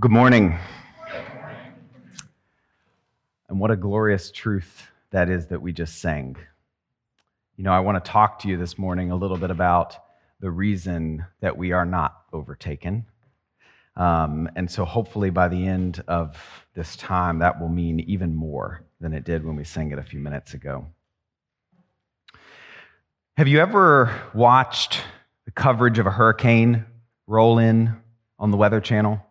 Good morning. And what a glorious truth that is that we just sang. You know, I want to talk to you this morning a little bit about the reason that we are not overtaken. Um, and so, hopefully, by the end of this time, that will mean even more than it did when we sang it a few minutes ago. Have you ever watched the coverage of a hurricane roll in on the Weather Channel?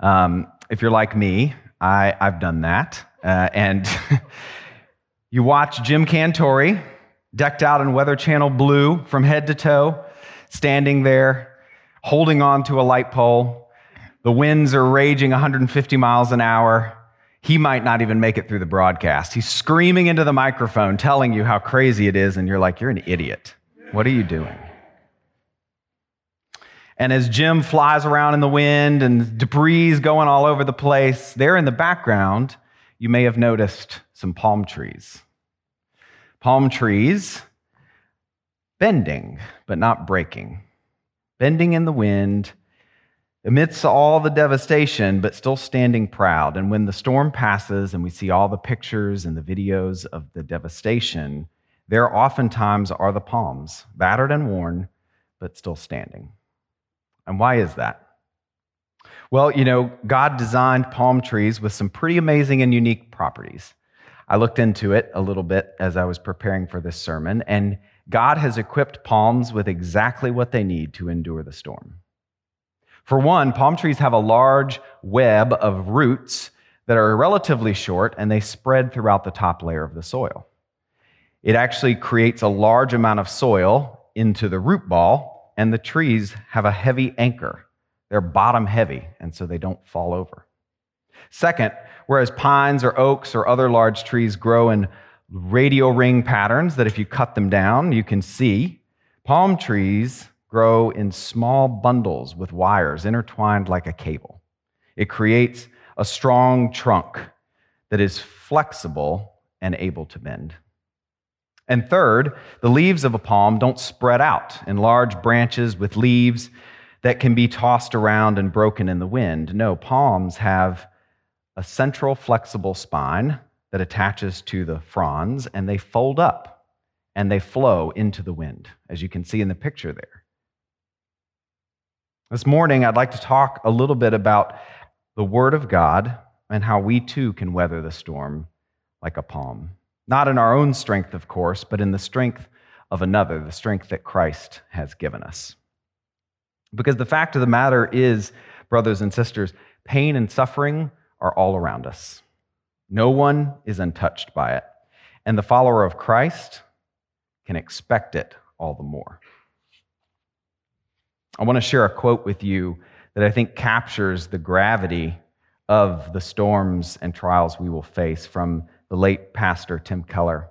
Um, if you're like me, I, have done that. Uh, and you watch Jim Cantore, decked out in Weather Channel blue from head to toe, standing there, holding on to a light pole. The winds are raging 150 miles an hour. He might not even make it through the broadcast. He's screaming into the microphone, telling you how crazy it is, and you're like, You're an idiot. What are you doing? And as Jim flies around in the wind and debris is going all over the place, there in the background, you may have noticed some palm trees. Palm trees bending, but not breaking, bending in the wind amidst all the devastation, but still standing proud. And when the storm passes and we see all the pictures and the videos of the devastation, there oftentimes are the palms, battered and worn, but still standing. And why is that? Well, you know, God designed palm trees with some pretty amazing and unique properties. I looked into it a little bit as I was preparing for this sermon, and God has equipped palms with exactly what they need to endure the storm. For one, palm trees have a large web of roots that are relatively short and they spread throughout the top layer of the soil. It actually creates a large amount of soil into the root ball and the trees have a heavy anchor. They're bottom heavy, and so they don't fall over. Second, whereas pines or oaks or other large trees grow in radial ring patterns that if you cut them down, you can see, palm trees grow in small bundles with wires intertwined like a cable. It creates a strong trunk that is flexible and able to bend. And third, the leaves of a palm don't spread out in large branches with leaves that can be tossed around and broken in the wind. No, palms have a central flexible spine that attaches to the fronds, and they fold up and they flow into the wind, as you can see in the picture there. This morning, I'd like to talk a little bit about the Word of God and how we too can weather the storm like a palm. Not in our own strength, of course, but in the strength of another, the strength that Christ has given us. Because the fact of the matter is, brothers and sisters, pain and suffering are all around us. No one is untouched by it. And the follower of Christ can expect it all the more. I want to share a quote with you that I think captures the gravity of the storms and trials we will face from the late pastor Tim Keller.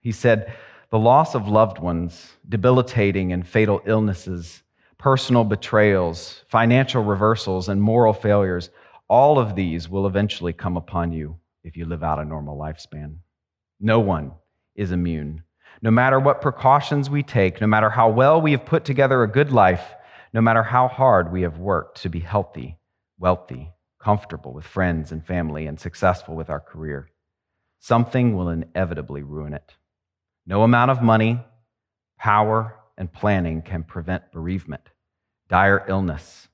He said, The loss of loved ones, debilitating and fatal illnesses, personal betrayals, financial reversals, and moral failures, all of these will eventually come upon you if you live out a normal lifespan. No one is immune. No matter what precautions we take, no matter how well we have put together a good life, no matter how hard we have worked to be healthy, wealthy, comfortable with friends and family, and successful with our career, something will inevitably ruin it. No amount of money, power, and planning can prevent bereavement, dire illness,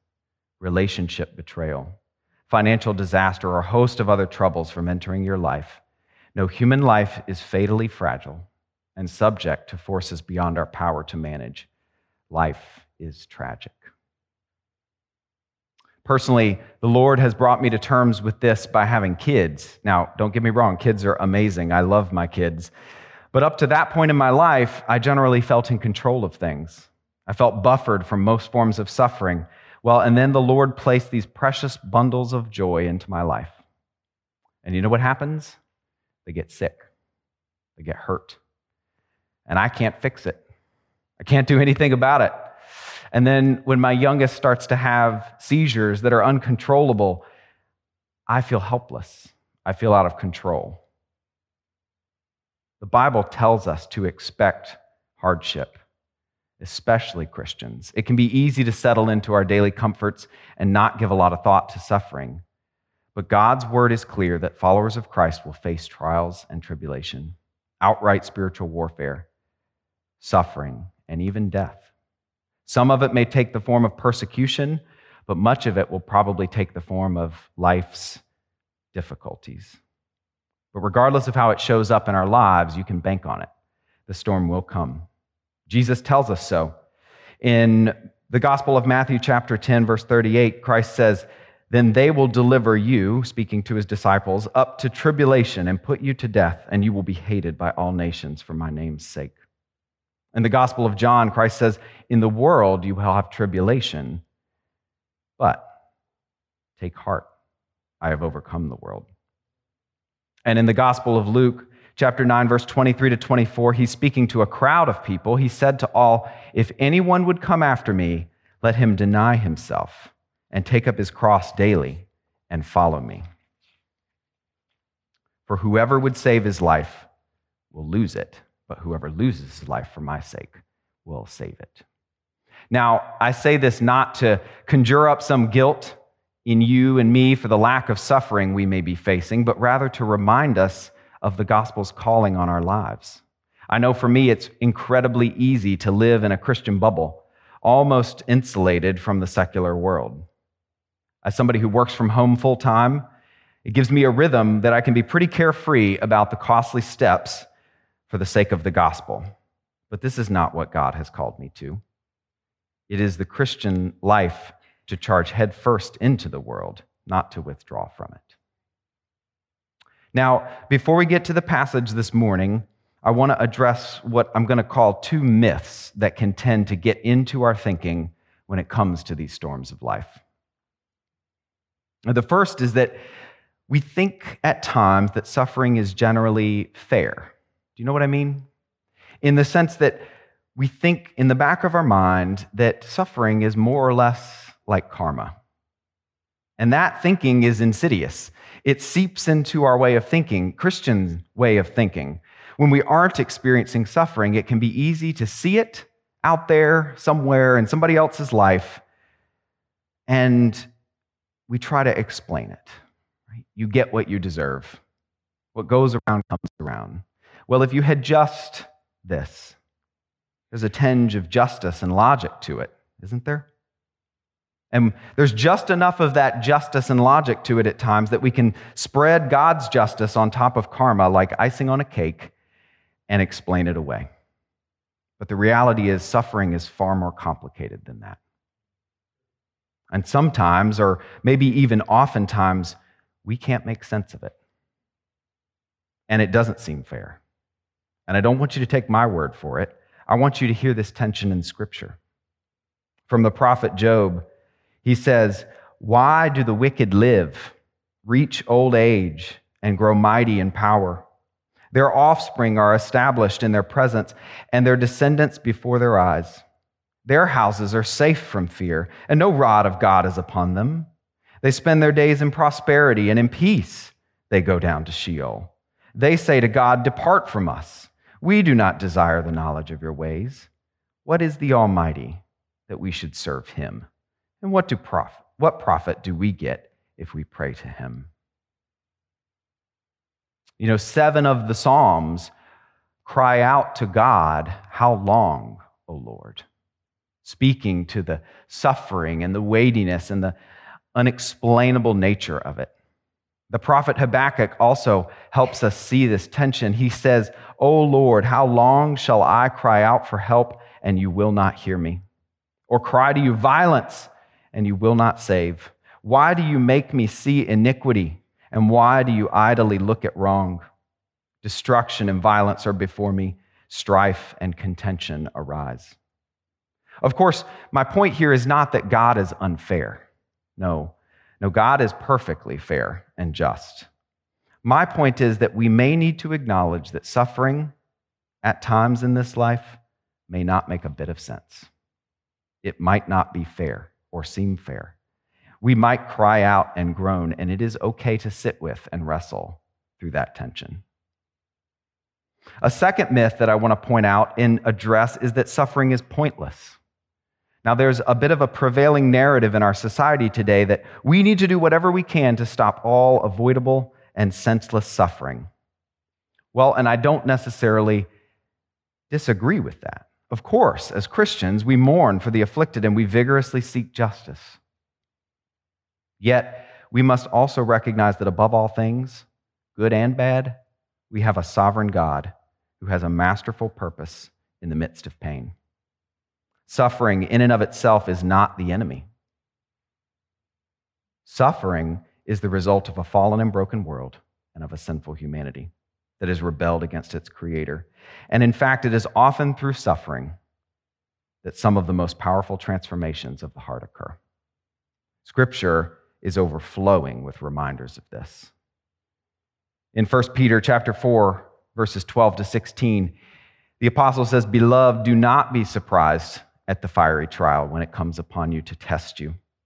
relationship betrayal, financial disaster, or a host of other troubles from entering your life. No human life is fatally fragile and subject to forces beyond our power to manage. Life is tragic. Personally, the Lord has brought me to terms with this by having kids. Now, don't get me wrong, kids are amazing. I love my kids. But up to that point in my life, I generally felt in control of things. I felt buffered from most forms of suffering. Well, and then the Lord placed these precious bundles of joy into my life. And you know what happens? They get sick, they get hurt. And I can't fix it, I can't do anything about it. And then when my youngest starts to have seizures that are uncontrollable, I feel helpless. I feel out of control. The Bible tells us to expect hardship, especially Christians. It can be easy to settle into our daily comforts and not give a lot of thought to suffering. But God's word is clear that followers of Christ will face trials and tribulation, outright spiritual warfare, suffering, and even death. Some of it may take the form of persecution, but much of it will probably take the form of life's difficulties. But regardless of how it shows up in our lives, you can bank on it. The storm will come. Jesus tells us so. In the Gospel of Matthew, chapter 10, verse 38, Christ says, Then they will deliver you, speaking to his disciples, up to tribulation and put you to death, and you will be hated by all nations for my name's sake. In the Gospel of John, Christ says, In the world you will have tribulation, but take heart, I have overcome the world. And in the Gospel of Luke, chapter 9, verse 23 to 24, he's speaking to a crowd of people. He said to all, If anyone would come after me, let him deny himself and take up his cross daily and follow me. For whoever would save his life will lose it, but whoever loses his life for my sake will save it. Now, I say this not to conjure up some guilt in you and me for the lack of suffering we may be facing, but rather to remind us of the gospel's calling on our lives. I know for me, it's incredibly easy to live in a Christian bubble, almost insulated from the secular world. As somebody who works from home full time, it gives me a rhythm that I can be pretty carefree about the costly steps for the sake of the gospel. But this is not what God has called me to. It is the Christian life to charge headfirst into the world, not to withdraw from it. Now, before we get to the passage this morning, I want to address what I'm going to call two myths that can tend to get into our thinking when it comes to these storms of life. The first is that we think at times that suffering is generally fair. Do you know what I mean? In the sense that we think in the back of our mind that suffering is more or less like karma. And that thinking is insidious. It seeps into our way of thinking, Christian way of thinking. When we aren't experiencing suffering, it can be easy to see it out there somewhere in somebody else's life, and we try to explain it. Right? You get what you deserve. What goes around comes around. Well, if you had just this, there's a tinge of justice and logic to it, isn't there? And there's just enough of that justice and logic to it at times that we can spread God's justice on top of karma like icing on a cake and explain it away. But the reality is, suffering is far more complicated than that. And sometimes, or maybe even oftentimes, we can't make sense of it. And it doesn't seem fair. And I don't want you to take my word for it. I want you to hear this tension in Scripture. From the prophet Job, he says, Why do the wicked live, reach old age, and grow mighty in power? Their offspring are established in their presence, and their descendants before their eyes. Their houses are safe from fear, and no rod of God is upon them. They spend their days in prosperity, and in peace they go down to Sheol. They say to God, Depart from us. We do not desire the knowledge of your ways. What is the Almighty that we should serve him? And what, do prof- what profit do we get if we pray to him? You know, seven of the Psalms cry out to God, How long, O Lord? Speaking to the suffering and the weightiness and the unexplainable nature of it. The prophet Habakkuk also helps us see this tension. He says, O Lord, how long shall I cry out for help and you will not hear me? Or cry to you violence and you will not save? Why do you make me see iniquity? And why do you idly look at wrong? Destruction and violence are before me, strife and contention arise. Of course, my point here is not that God is unfair. No, no, God is perfectly fair and just. My point is that we may need to acknowledge that suffering at times in this life may not make a bit of sense. It might not be fair or seem fair. We might cry out and groan, and it is okay to sit with and wrestle through that tension. A second myth that I want to point out and address is that suffering is pointless. Now, there's a bit of a prevailing narrative in our society today that we need to do whatever we can to stop all avoidable and senseless suffering. Well, and I don't necessarily disagree with that. Of course, as Christians, we mourn for the afflicted and we vigorously seek justice. Yet, we must also recognize that above all things, good and bad, we have a sovereign God who has a masterful purpose in the midst of pain. Suffering, in and of itself, is not the enemy. Suffering is the result of a fallen and broken world and of a sinful humanity that has rebelled against its creator. And in fact, it is often through suffering that some of the most powerful transformations of the heart occur. Scripture is overflowing with reminders of this. In 1 Peter chapter 4, verses 12 to 16, the apostle says, Beloved, do not be surprised at the fiery trial when it comes upon you to test you,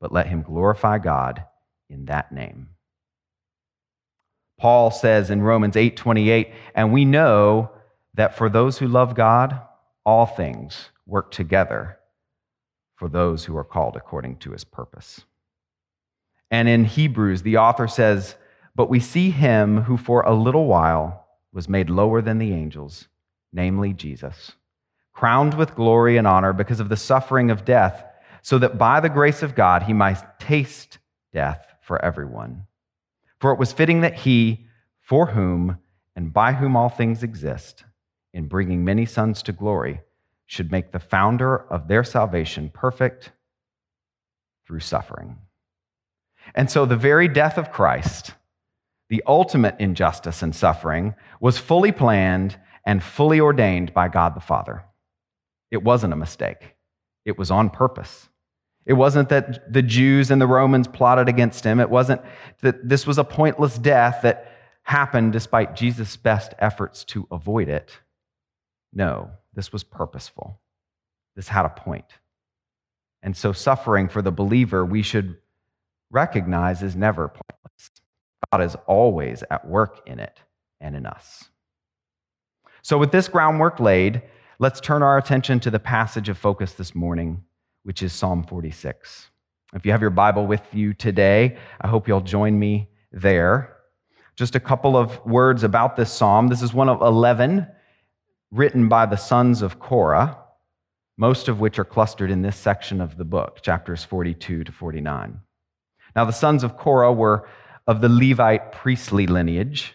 but let him glorify God in that name. Paul says in Romans 8:28, and we know that for those who love God, all things work together for those who are called according to his purpose. And in Hebrews, the author says, But we see him who for a little while was made lower than the angels, namely Jesus, crowned with glory and honor because of the suffering of death, so that by the grace of God he might taste death for everyone. For it was fitting that he, for whom and by whom all things exist, in bringing many sons to glory, should make the founder of their salvation perfect through suffering. And so the very death of Christ, the ultimate injustice and suffering, was fully planned and fully ordained by God the Father. It wasn't a mistake, it was on purpose. It wasn't that the Jews and the Romans plotted against him. It wasn't that this was a pointless death that happened despite Jesus' best efforts to avoid it. No, this was purposeful. This had a point. And so, suffering for the believer, we should recognize is never pointless. God is always at work in it and in us. So, with this groundwork laid, let's turn our attention to the passage of focus this morning, which is Psalm 46. If you have your Bible with you today, I hope you'll join me there. Just a couple of words about this psalm. This is one of 11 written by the sons of Korah, most of which are clustered in this section of the book, chapters 42 to 49. Now, the sons of Korah were of the Levite priestly lineage.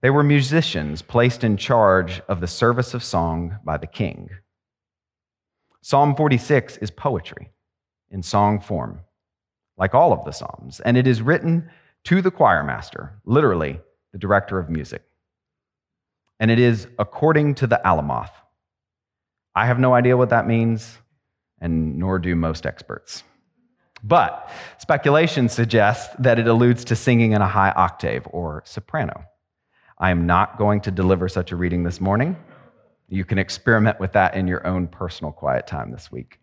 They were musicians placed in charge of the service of song by the king. Psalm 46 is poetry in song form, like all of the Psalms, and it is written to the choir master, literally the director of music. And it is according to the Alamoth. I have no idea what that means, and nor do most experts. But speculation suggests that it alludes to singing in a high octave or soprano. I am not going to deliver such a reading this morning. You can experiment with that in your own personal quiet time this week.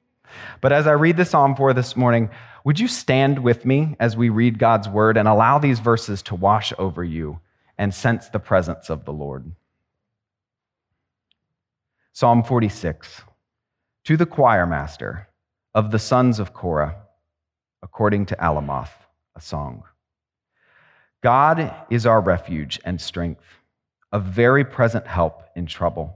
But as I read the psalm for this morning, would you stand with me as we read God's word and allow these verses to wash over you and sense the presence of the Lord? Psalm 46 To the choir master of the sons of Korah according to Alamoth, a song. God is our refuge and strength, a very present help in trouble.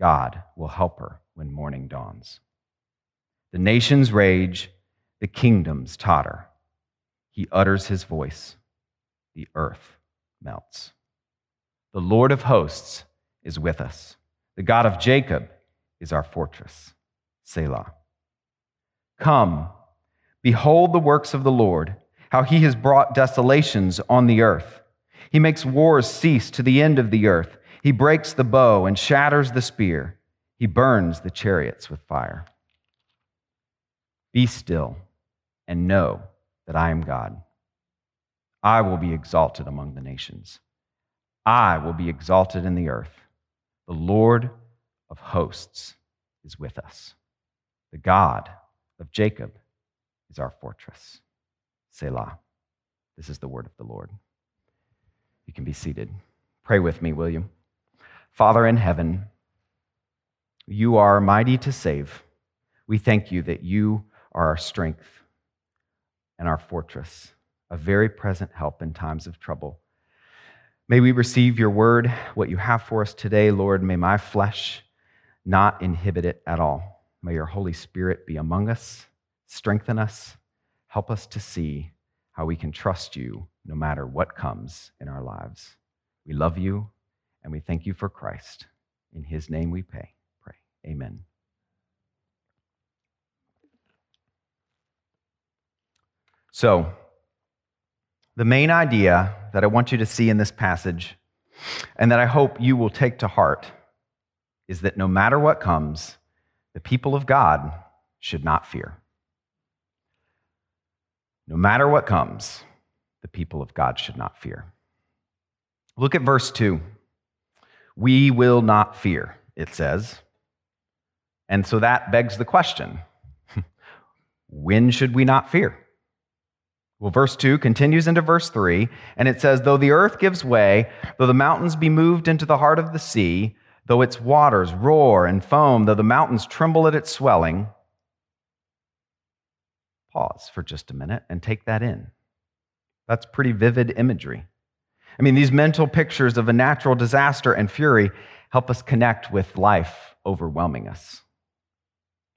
God will help her when morning dawns. The nations rage, the kingdoms totter. He utters his voice, the earth melts. The Lord of hosts is with us. The God of Jacob is our fortress. Selah. Come, behold the works of the Lord, how he has brought desolations on the earth. He makes wars cease to the end of the earth. He breaks the bow and shatters the spear. He burns the chariots with fire. Be still and know that I am God. I will be exalted among the nations. I will be exalted in the earth. The Lord of hosts is with us. The God of Jacob is our fortress. Selah. This is the word of the Lord. You can be seated. Pray with me, will you? Father in heaven, you are mighty to save. We thank you that you are our strength and our fortress, a very present help in times of trouble. May we receive your word, what you have for us today, Lord. May my flesh not inhibit it at all. May your Holy Spirit be among us, strengthen us, help us to see how we can trust you no matter what comes in our lives. We love you and we thank you for Christ. In his name we pray. Pray. Amen. So, the main idea that I want you to see in this passage, and that I hope you will take to heart, is that no matter what comes, the people of God should not fear. No matter what comes, the people of God should not fear. Look at verse 2. We will not fear, it says. And so that begs the question when should we not fear? Well, verse 2 continues into verse 3, and it says, Though the earth gives way, though the mountains be moved into the heart of the sea, though its waters roar and foam, though the mountains tremble at its swelling. Pause for just a minute and take that in. That's pretty vivid imagery. I mean, these mental pictures of a natural disaster and fury help us connect with life overwhelming us.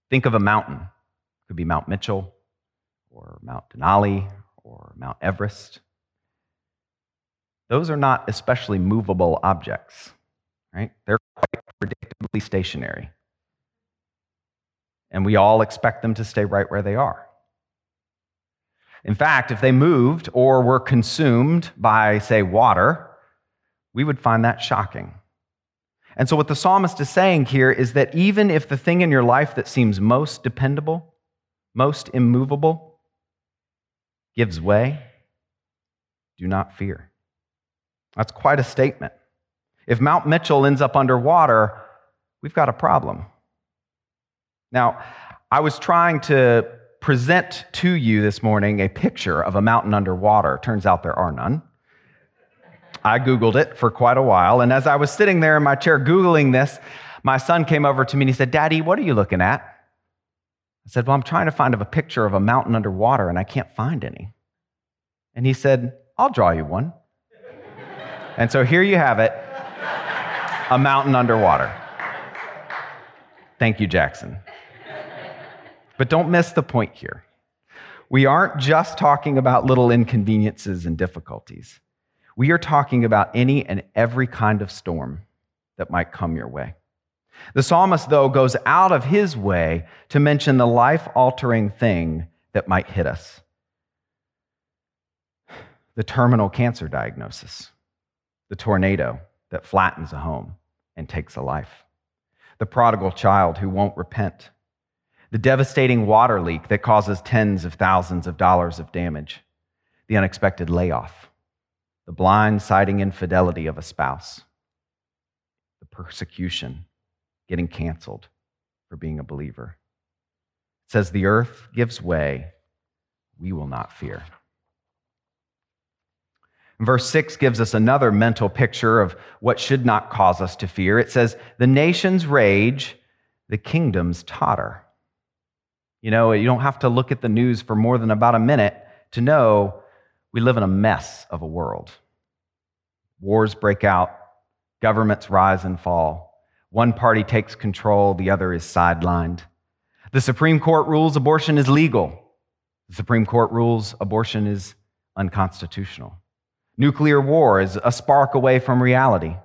Think of a mountain. It could be Mount Mitchell or Mount Denali or Mount Everest. Those are not especially movable objects, right? They're quite predictably stationary. And we all expect them to stay right where they are. In fact, if they moved or were consumed by, say, water, we would find that shocking. And so, what the psalmist is saying here is that even if the thing in your life that seems most dependable, most immovable, gives way, do not fear. That's quite a statement. If Mount Mitchell ends up underwater, we've got a problem. Now, I was trying to present to you this morning a picture of a mountain underwater. Turns out there are none. I Googled it for quite a while, and as I was sitting there in my chair Googling this, my son came over to me and he said, Daddy, what are you looking at? I said, Well, I'm trying to find a picture of a mountain underwater and I can't find any. And he said, I'll draw you one. and so here you have it a mountain underwater. Thank you, Jackson. But don't miss the point here. We aren't just talking about little inconveniences and difficulties. We are talking about any and every kind of storm that might come your way. The psalmist, though, goes out of his way to mention the life altering thing that might hit us the terminal cancer diagnosis, the tornado that flattens a home and takes a life, the prodigal child who won't repent, the devastating water leak that causes tens of thousands of dollars of damage, the unexpected layoff, the blind-siding infidelity of a spouse, the persecution getting canceled for being a believer. It says, The earth gives way, we will not fear. Verse 6 gives us another mental picture of what should not cause us to fear. It says, The nations rage, the kingdoms totter. You know, you don't have to look at the news for more than about a minute to know we live in a mess of a world. Wars break out, governments rise and fall, One party takes control, the other is sidelined. The Supreme Court rules abortion is legal. The Supreme Court rules abortion is unconstitutional. Nuclear war is a spark away from reality.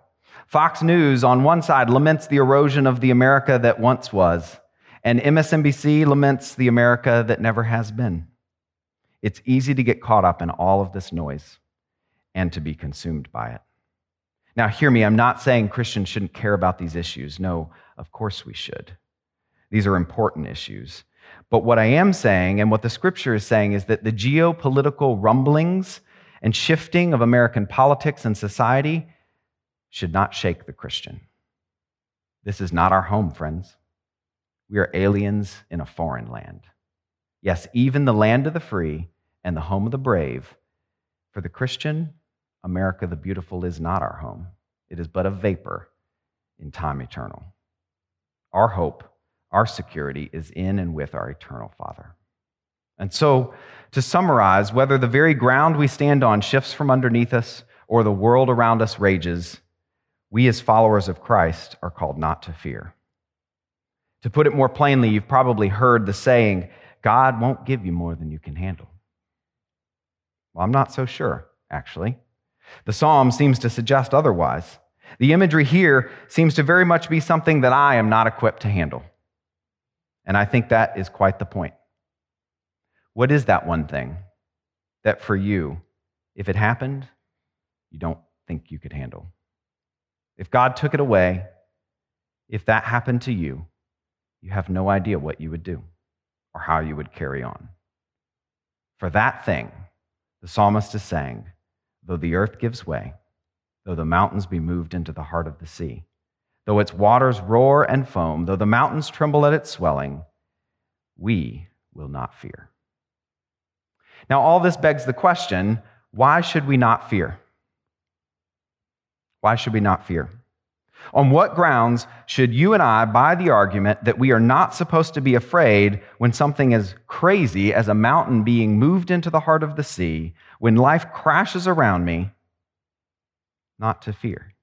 Fox News, on one side, laments the erosion of the America that once was, and MSNBC laments the America that never has been. It's easy to get caught up in all of this noise and to be consumed by it. Now, hear me, I'm not saying Christians shouldn't care about these issues. No, of course we should. These are important issues. But what I am saying, and what the scripture is saying, is that the geopolitical rumblings and shifting of American politics and society should not shake the Christian. This is not our home, friends. We are aliens in a foreign land. Yes, even the land of the free and the home of the brave. For the Christian, America the beautiful is not our home. It is but a vapor in time eternal. Our hope, our security is in and with our eternal Father. And so, to summarize, whether the very ground we stand on shifts from underneath us or the world around us rages, we as followers of Christ are called not to fear. To put it more plainly, you've probably heard the saying, God won't give you more than you can handle. Well, I'm not so sure, actually. The psalm seems to suggest otherwise. The imagery here seems to very much be something that I am not equipped to handle. And I think that is quite the point. What is that one thing that for you, if it happened, you don't think you could handle? If God took it away, if that happened to you, you have no idea what you would do or how you would carry on. For that thing, the psalmist is saying, though the earth gives way, though the mountains be moved into the heart of the sea, though its waters roar and foam, though the mountains tremble at its swelling, we will not fear. Now, all this begs the question why should we not fear? Why should we not fear? On what grounds should you and I buy the argument that we are not supposed to be afraid when something as crazy as a mountain being moved into the heart of the sea, when life crashes around me, not to fear?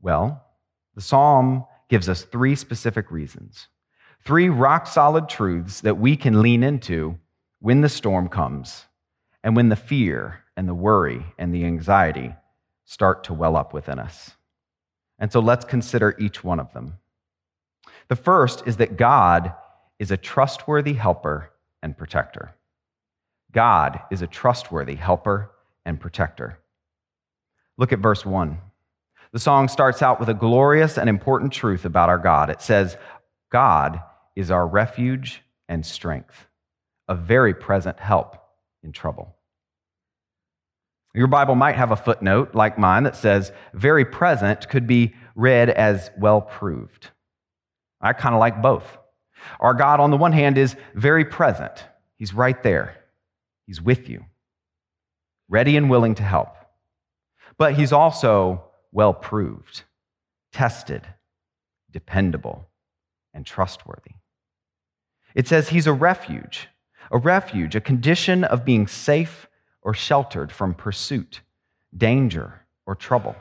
Well, the psalm gives us three specific reasons, three rock solid truths that we can lean into when the storm comes and when the fear and the worry and the anxiety start to well up within us. And so let's consider each one of them. The first is that God is a trustworthy helper and protector. God is a trustworthy helper and protector. Look at verse 1. The song starts out with a glorious and important truth about our God. It says, God is our refuge and strength, a very present help in trouble. Your Bible might have a footnote like mine that says very present could be read as well proved. I kind of like both. Our God, on the one hand, is very present, He's right there, He's with you, ready and willing to help. But He's also well proved, tested, dependable, and trustworthy. It says He's a refuge, a refuge, a condition of being safe or sheltered from pursuit, danger, or trouble.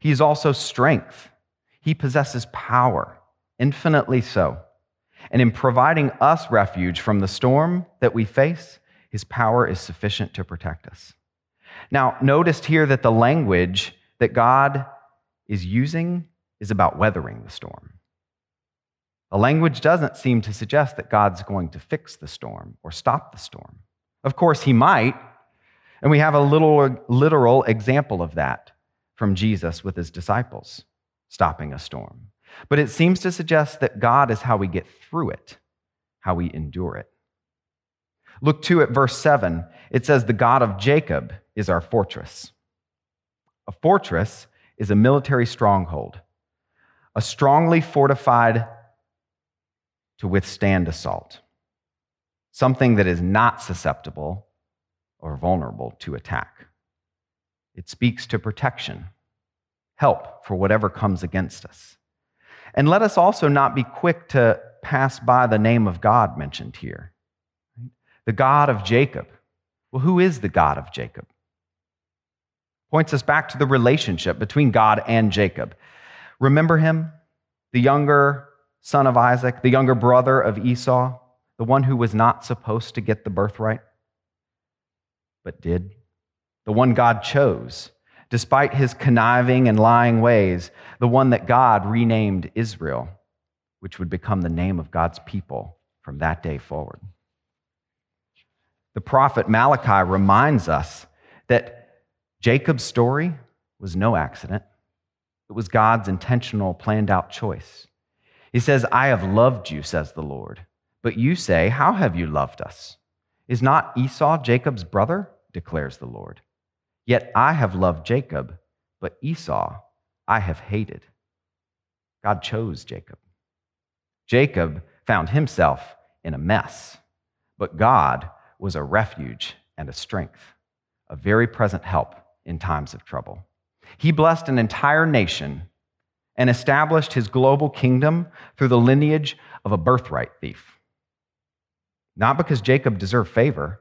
He is also strength. He possesses power, infinitely so. And in providing us refuge from the storm that we face, his power is sufficient to protect us. Now, notice here that the language that God is using is about weathering the storm. The language doesn't seem to suggest that God's going to fix the storm or stop the storm. Of course, he might, and we have a little literal example of that from Jesus with his disciples stopping a storm. But it seems to suggest that God is how we get through it, how we endure it. Look too at verse 7. It says, The God of Jacob is our fortress. A fortress is a military stronghold, a strongly fortified to withstand assault, something that is not susceptible or vulnerable to attack. It speaks to protection, help for whatever comes against us. And let us also not be quick to pass by the name of God mentioned here. The God of Jacob. Well, who is the God of Jacob? Points us back to the relationship between God and Jacob. Remember him? the younger son of Isaac, the younger brother of Esau, the one who was not supposed to get the birthright, but did, the one God chose, despite his conniving and lying ways, the one that God renamed Israel, which would become the name of God's people from that day forward. The prophet Malachi reminds us that Jacob's story was no accident. It was God's intentional, planned out choice. He says, I have loved you, says the Lord. But you say, How have you loved us? Is not Esau Jacob's brother? declares the Lord. Yet I have loved Jacob, but Esau I have hated. God chose Jacob. Jacob found himself in a mess, but God was a refuge and a strength, a very present help in times of trouble. He blessed an entire nation and established his global kingdom through the lineage of a birthright thief. Not because Jacob deserved favor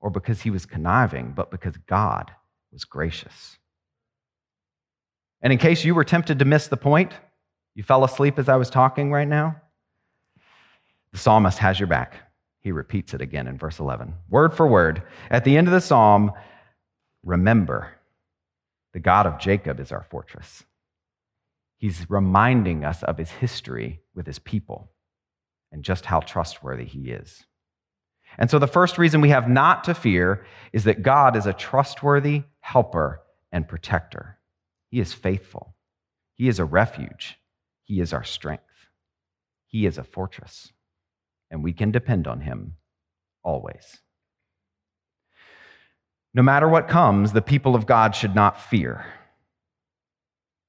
or because he was conniving, but because God was gracious. And in case you were tempted to miss the point, you fell asleep as I was talking right now, the psalmist has your back. He repeats it again in verse 11, word for word. At the end of the psalm, remember the God of Jacob is our fortress. He's reminding us of his history with his people and just how trustworthy he is. And so, the first reason we have not to fear is that God is a trustworthy helper and protector. He is faithful, He is a refuge, He is our strength, He is a fortress, and we can depend on Him always. No matter what comes, the people of God should not fear.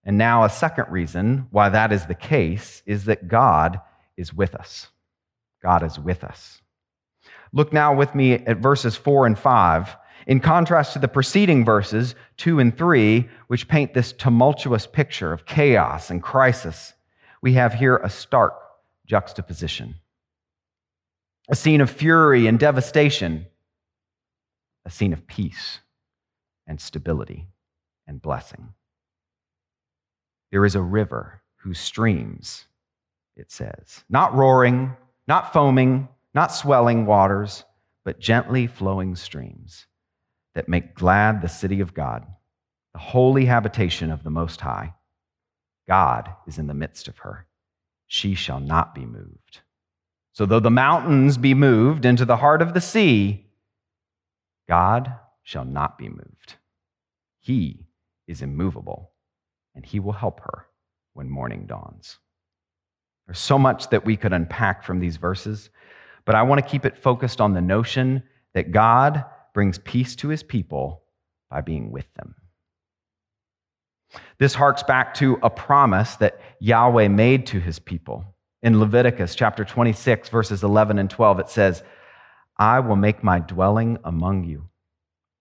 And now, a second reason why that is the case is that God is with us. God is with us. Look now with me at verses 4 and 5. In contrast to the preceding verses, 2 and 3, which paint this tumultuous picture of chaos and crisis, we have here a stark juxtaposition. A scene of fury and devastation a scene of peace and stability and blessing. There is a river whose streams, it says, not roaring, not foaming, not swelling waters, but gently flowing streams that make glad the city of God, the holy habitation of the Most High. God is in the midst of her. She shall not be moved. So, though the mountains be moved into the heart of the sea, God shall not be moved. He is immovable, and he will help her when morning dawns. There's so much that we could unpack from these verses, but I want to keep it focused on the notion that God brings peace to his people by being with them. This harks back to a promise that Yahweh made to his people. In Leviticus chapter 26, verses 11 and 12, it says, I will make my dwelling among you,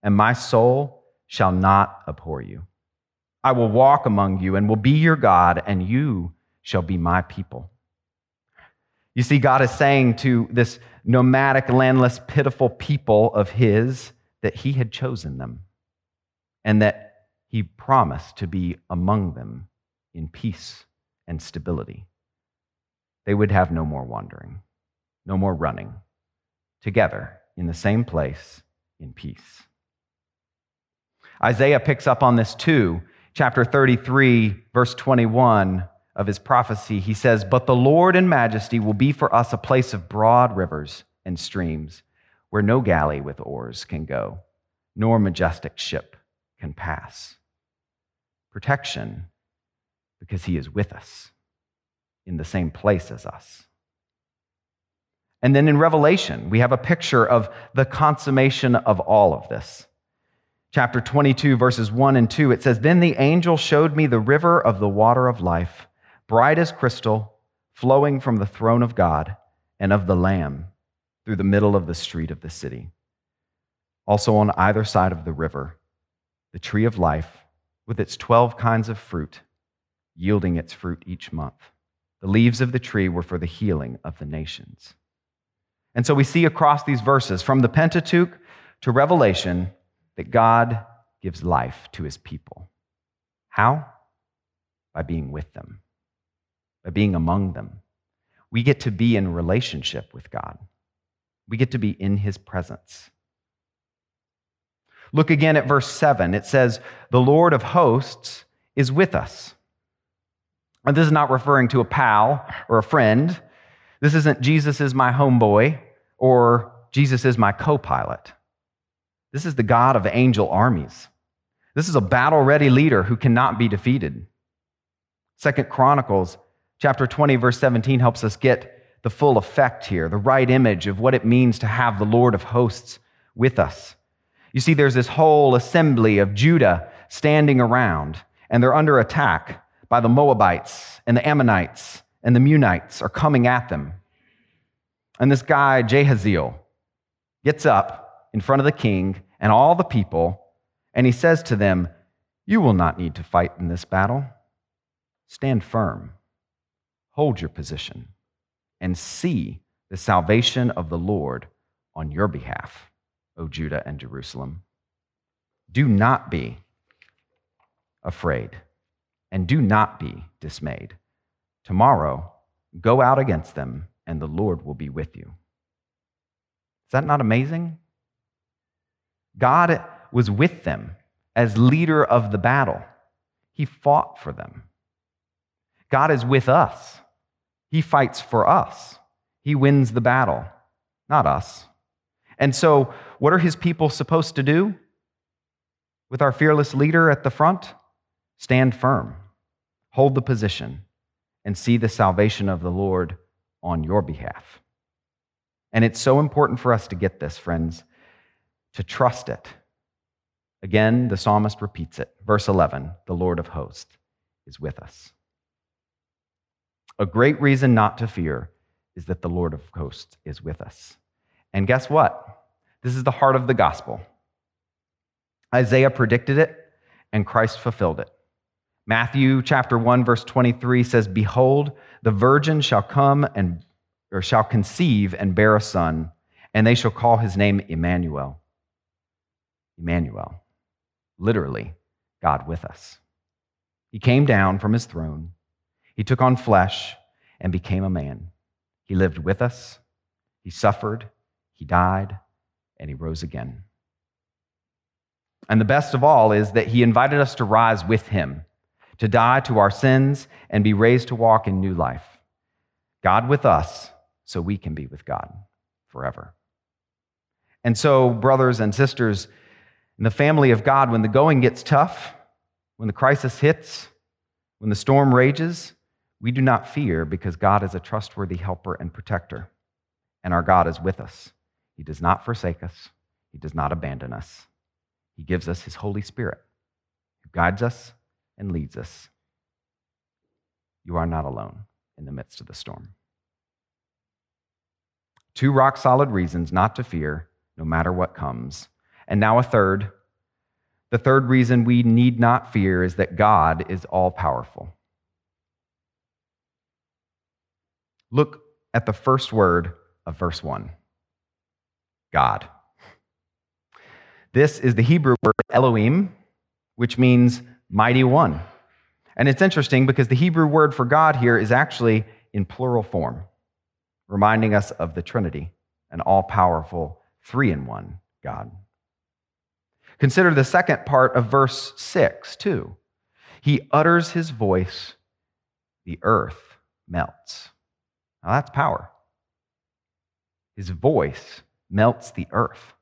and my soul shall not abhor you. I will walk among you and will be your God, and you shall be my people. You see, God is saying to this nomadic, landless, pitiful people of His that He had chosen them and that He promised to be among them in peace and stability. They would have no more wandering, no more running together in the same place in peace. Isaiah picks up on this too. Chapter 33, verse 21 of his prophecy, he says, But the Lord in majesty will be for us a place of broad rivers and streams where no galley with oars can go, nor majestic ship can pass. Protection because he is with us in the same place as us. And then in Revelation, we have a picture of the consummation of all of this. Chapter 22, verses 1 and 2, it says, Then the angel showed me the river of the water of life, bright as crystal, flowing from the throne of God and of the Lamb through the middle of the street of the city. Also on either side of the river, the tree of life with its 12 kinds of fruit, yielding its fruit each month. The leaves of the tree were for the healing of the nations. And so we see across these verses, from the Pentateuch to Revelation, that God gives life to his people. How? By being with them. By being among them. We get to be in relationship with God, we get to be in his presence. Look again at verse 7. It says, The Lord of hosts is with us. And this is not referring to a pal or a friend. This isn't Jesus is my homeboy or Jesus is my co pilot. This is the God of angel armies. This is a battle ready leader who cannot be defeated. Second Chronicles chapter 20 verse 17 helps us get the full effect here, the right image of what it means to have the Lord of hosts with us. You see there's this whole assembly of Judah standing around and they're under attack by the Moabites and the Ammonites and the Meunites are coming at them. And this guy Jahaziel, gets up in front of the king and all the people and he says to them, You will not need to fight in this battle. Stand firm, hold your position, and see the salvation of the Lord on your behalf, O Judah and Jerusalem. Do not be afraid, and do not be dismayed. Tomorrow, go out against them, and the Lord will be with you. Is that not amazing? God was with them as leader of the battle. He fought for them. God is with us. He fights for us. He wins the battle, not us. And so, what are his people supposed to do with our fearless leader at the front? Stand firm, hold the position, and see the salvation of the Lord on your behalf. And it's so important for us to get this, friends, to trust it Again, the psalmist repeats it. Verse 11 The Lord of hosts is with us. A great reason not to fear is that the Lord of hosts is with us. And guess what? This is the heart of the gospel. Isaiah predicted it, and Christ fulfilled it. Matthew chapter 1 verse 23 says, "Behold, the virgin shall come and or shall conceive and bear a son, and they shall call his name Emmanuel." Emmanuel literally, God with us. He came down from his throne, he took on flesh and became a man. He lived with us, he suffered, he died, and he rose again. And the best of all is that he invited us to rise with him, to die to our sins, and be raised to walk in new life. God with us, so we can be with God forever. And so, brothers and sisters, in the family of God, when the going gets tough, when the crisis hits, when the storm rages, we do not fear because God is a trustworthy helper and protector, and our God is with us. He does not forsake us, He does not abandon us. He gives us His Holy Spirit, who guides us and leads us. You are not alone in the midst of the storm. Two rock solid reasons not to fear, no matter what comes and now a third. The third reason we need not fear is that God is all powerful. Look at the first word of verse 1 God. This is the Hebrew word Elohim, which means mighty one. And it's interesting because the Hebrew word for God here is actually in plural form, reminding us of the Trinity, an all powerful, three in one God. Consider the second part of verse 6, too. He utters his voice, the earth melts. Now that's power. His voice melts the earth.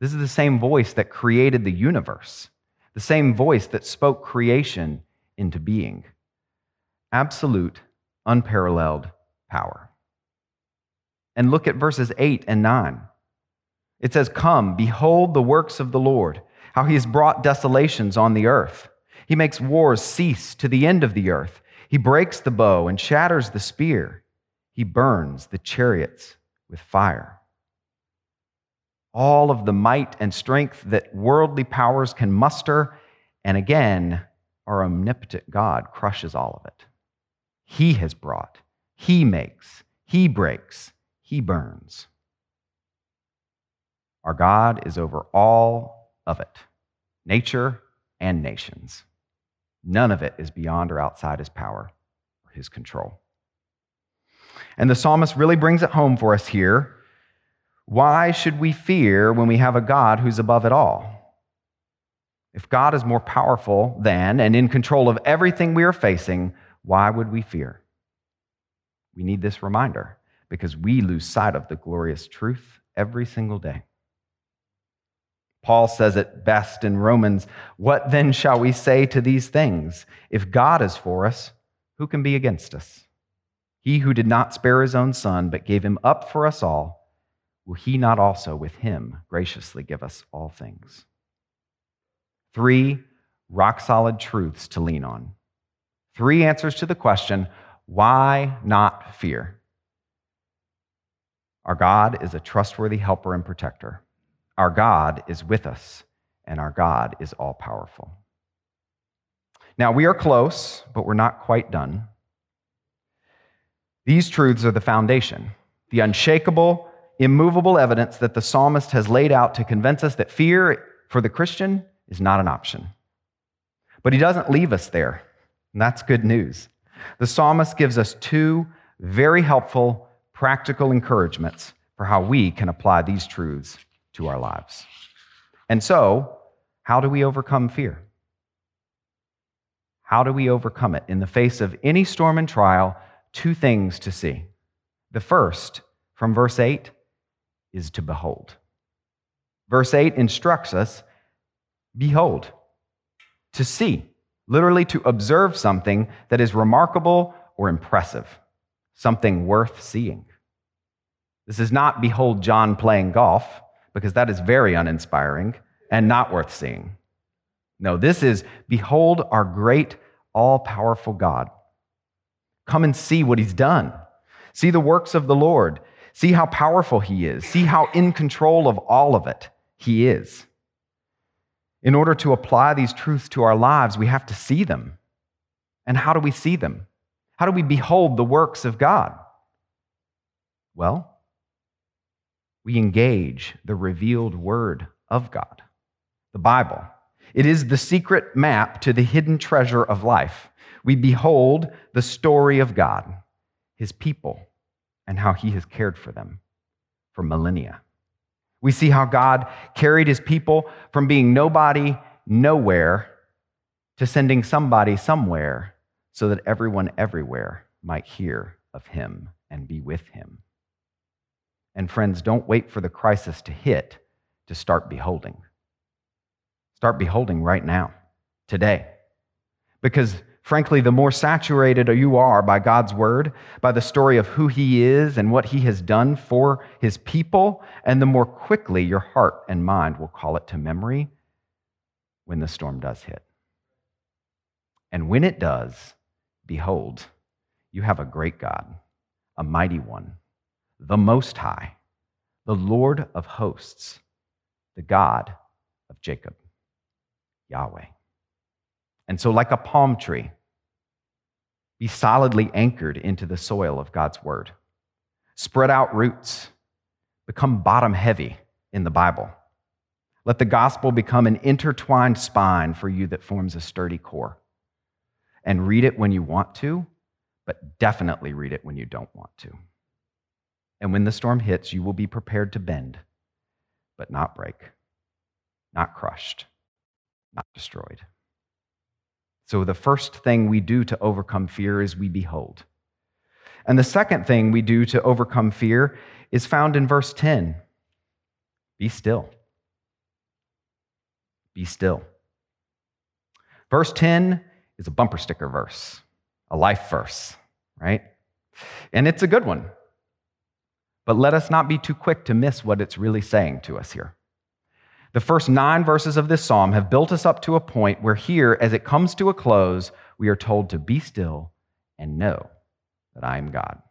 This is the same voice that created the universe, the same voice that spoke creation into being. Absolute, unparalleled power. And look at verses 8 and 9. It says, Come, behold the works of the Lord how he has brought desolations on the earth. He makes wars cease to the end of the earth. He breaks the bow and shatters the spear. He burns the chariots with fire. All of the might and strength that worldly powers can muster, and again, our omnipotent God crushes all of it. He has brought, He makes, He breaks, He burns. Our God is over all of it nature and nations. None of it is beyond or outside his power or his control. And the psalmist really brings it home for us here. Why should we fear when we have a God who's above it all? If God is more powerful than and in control of everything we are facing, why would we fear? We need this reminder because we lose sight of the glorious truth every single day. Paul says it best in Romans What then shall we say to these things? If God is for us, who can be against us? He who did not spare his own son, but gave him up for us all, will he not also with him graciously give us all things? Three rock solid truths to lean on. Three answers to the question why not fear? Our God is a trustworthy helper and protector. Our God is with us, and our God is all powerful. Now, we are close, but we're not quite done. These truths are the foundation, the unshakable, immovable evidence that the psalmist has laid out to convince us that fear for the Christian is not an option. But he doesn't leave us there, and that's good news. The psalmist gives us two very helpful, practical encouragements for how we can apply these truths to our lives. And so, how do we overcome fear? How do we overcome it? In the face of any storm and trial, two things to see. The first, from verse 8, is to behold. Verse 8 instructs us behold, to see, literally to observe something that is remarkable or impressive, something worth seeing. This is not behold John playing golf because that is very uninspiring and not worth seeing. No, this is behold our great, all powerful God. Come and see what he's done. See the works of the Lord. See how powerful he is. See how in control of all of it he is. In order to apply these truths to our lives, we have to see them. And how do we see them? How do we behold the works of God? Well, we engage the revealed word of God, the Bible. It is the secret map to the hidden treasure of life. We behold the story of God, his people, and how he has cared for them for millennia. We see how God carried his people from being nobody, nowhere, to sending somebody somewhere so that everyone everywhere might hear of him and be with him. And friends, don't wait for the crisis to hit to start beholding. Start beholding right now, today. Because frankly, the more saturated you are by God's word, by the story of who He is and what He has done for His people, and the more quickly your heart and mind will call it to memory when the storm does hit. And when it does, behold, you have a great God, a mighty one the Most High, the Lord of hosts, the God of Jacob, Yahweh. And so, like a palm tree, be solidly anchored into the soil of God's word. Spread out roots, become bottom heavy in the Bible. Let the gospel become an intertwined spine for you that forms a sturdy core. And read it when you want to, but definitely read it when you don't want to. And when the storm hits, you will be prepared to bend, but not break, not crushed, not destroyed. So, the first thing we do to overcome fear is we behold. And the second thing we do to overcome fear is found in verse 10 Be still. Be still. Verse 10 is a bumper sticker verse, a life verse, right? And it's a good one but let us not be too quick to miss what it's really saying to us here. The first nine verses of this psalm have built us up to a point where, here, as it comes to a close, we are told to be still and know that I am God.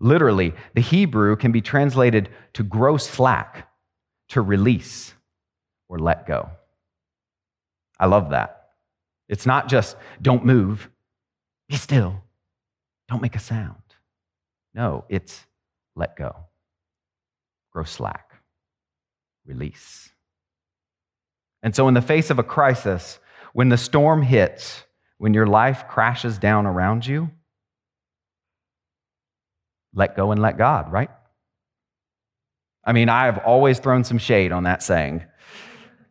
Literally, the Hebrew can be translated to grow slack, to release, or let go. I love that. It's not just don't move, be still, don't make a sound. No, it's let go, grow slack, release. And so, in the face of a crisis, when the storm hits, when your life crashes down around you, let go and let God, right? I mean, I've always thrown some shade on that saying.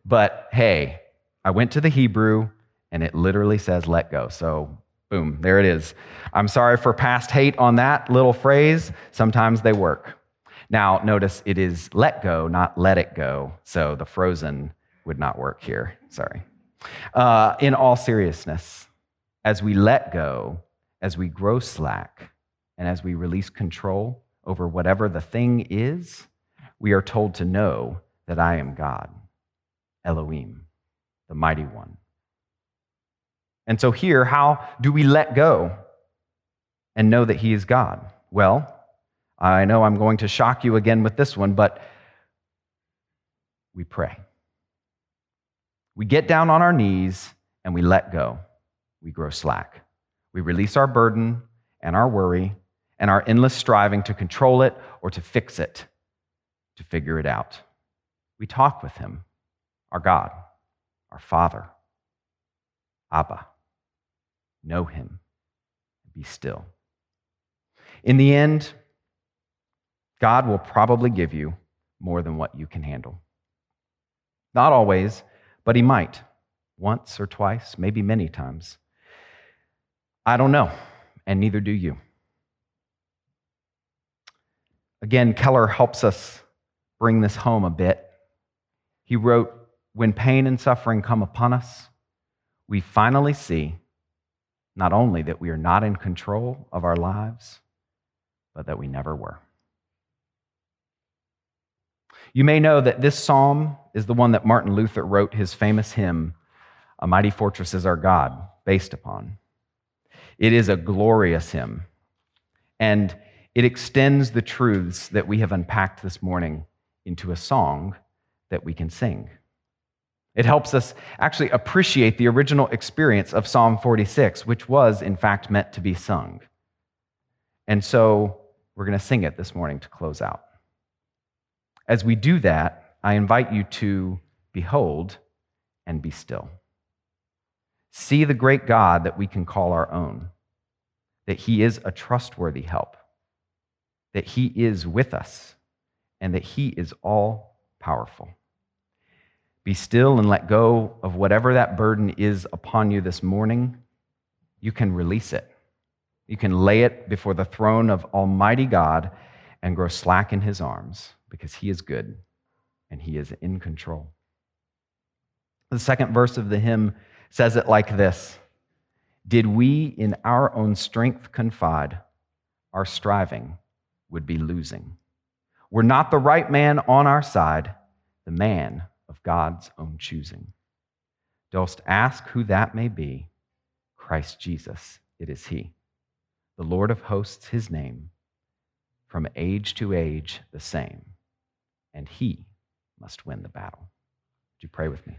But hey, I went to the Hebrew and it literally says let go. So, boom, there it is. I'm sorry for past hate on that little phrase. Sometimes they work. Now, notice it is let go, not let it go. So the frozen would not work here. Sorry. Uh, in all seriousness, as we let go, as we grow slack, and as we release control over whatever the thing is, we are told to know that I am God, Elohim, the mighty one. And so, here, how do we let go and know that He is God? Well, I know I'm going to shock you again with this one, but we pray. We get down on our knees and we let go. We grow slack. We release our burden and our worry and our endless striving to control it or to fix it, to figure it out. We talk with Him, our God, our Father, Abba. Know Him. Be still. In the end, God will probably give you more than what you can handle. Not always, but He might, once or twice, maybe many times. I don't know, and neither do you. Again, Keller helps us bring this home a bit. He wrote, When pain and suffering come upon us, we finally see not only that we are not in control of our lives, but that we never were. You may know that this psalm is the one that Martin Luther wrote his famous hymn, A Mighty Fortress is Our God, based upon. It is a glorious hymn, and it extends the truths that we have unpacked this morning into a song that we can sing. It helps us actually appreciate the original experience of Psalm 46, which was, in fact, meant to be sung. And so we're going to sing it this morning to close out. As we do that, I invite you to behold and be still. See the great God that we can call our own, that He is a trustworthy help, that He is with us, and that He is all powerful. Be still and let go of whatever that burden is upon you this morning. You can release it. You can lay it before the throne of Almighty God and grow slack in His arms because he is good and he is in control. The second verse of the hymn says it like this Did we in our own strength confide, our striving would be losing. We're not the right man on our side, the man of God's own choosing. Dost ask who that may be? Christ Jesus, it is He. The Lord of hosts, His name, from age to age the same and he must win the battle. Would you pray with me?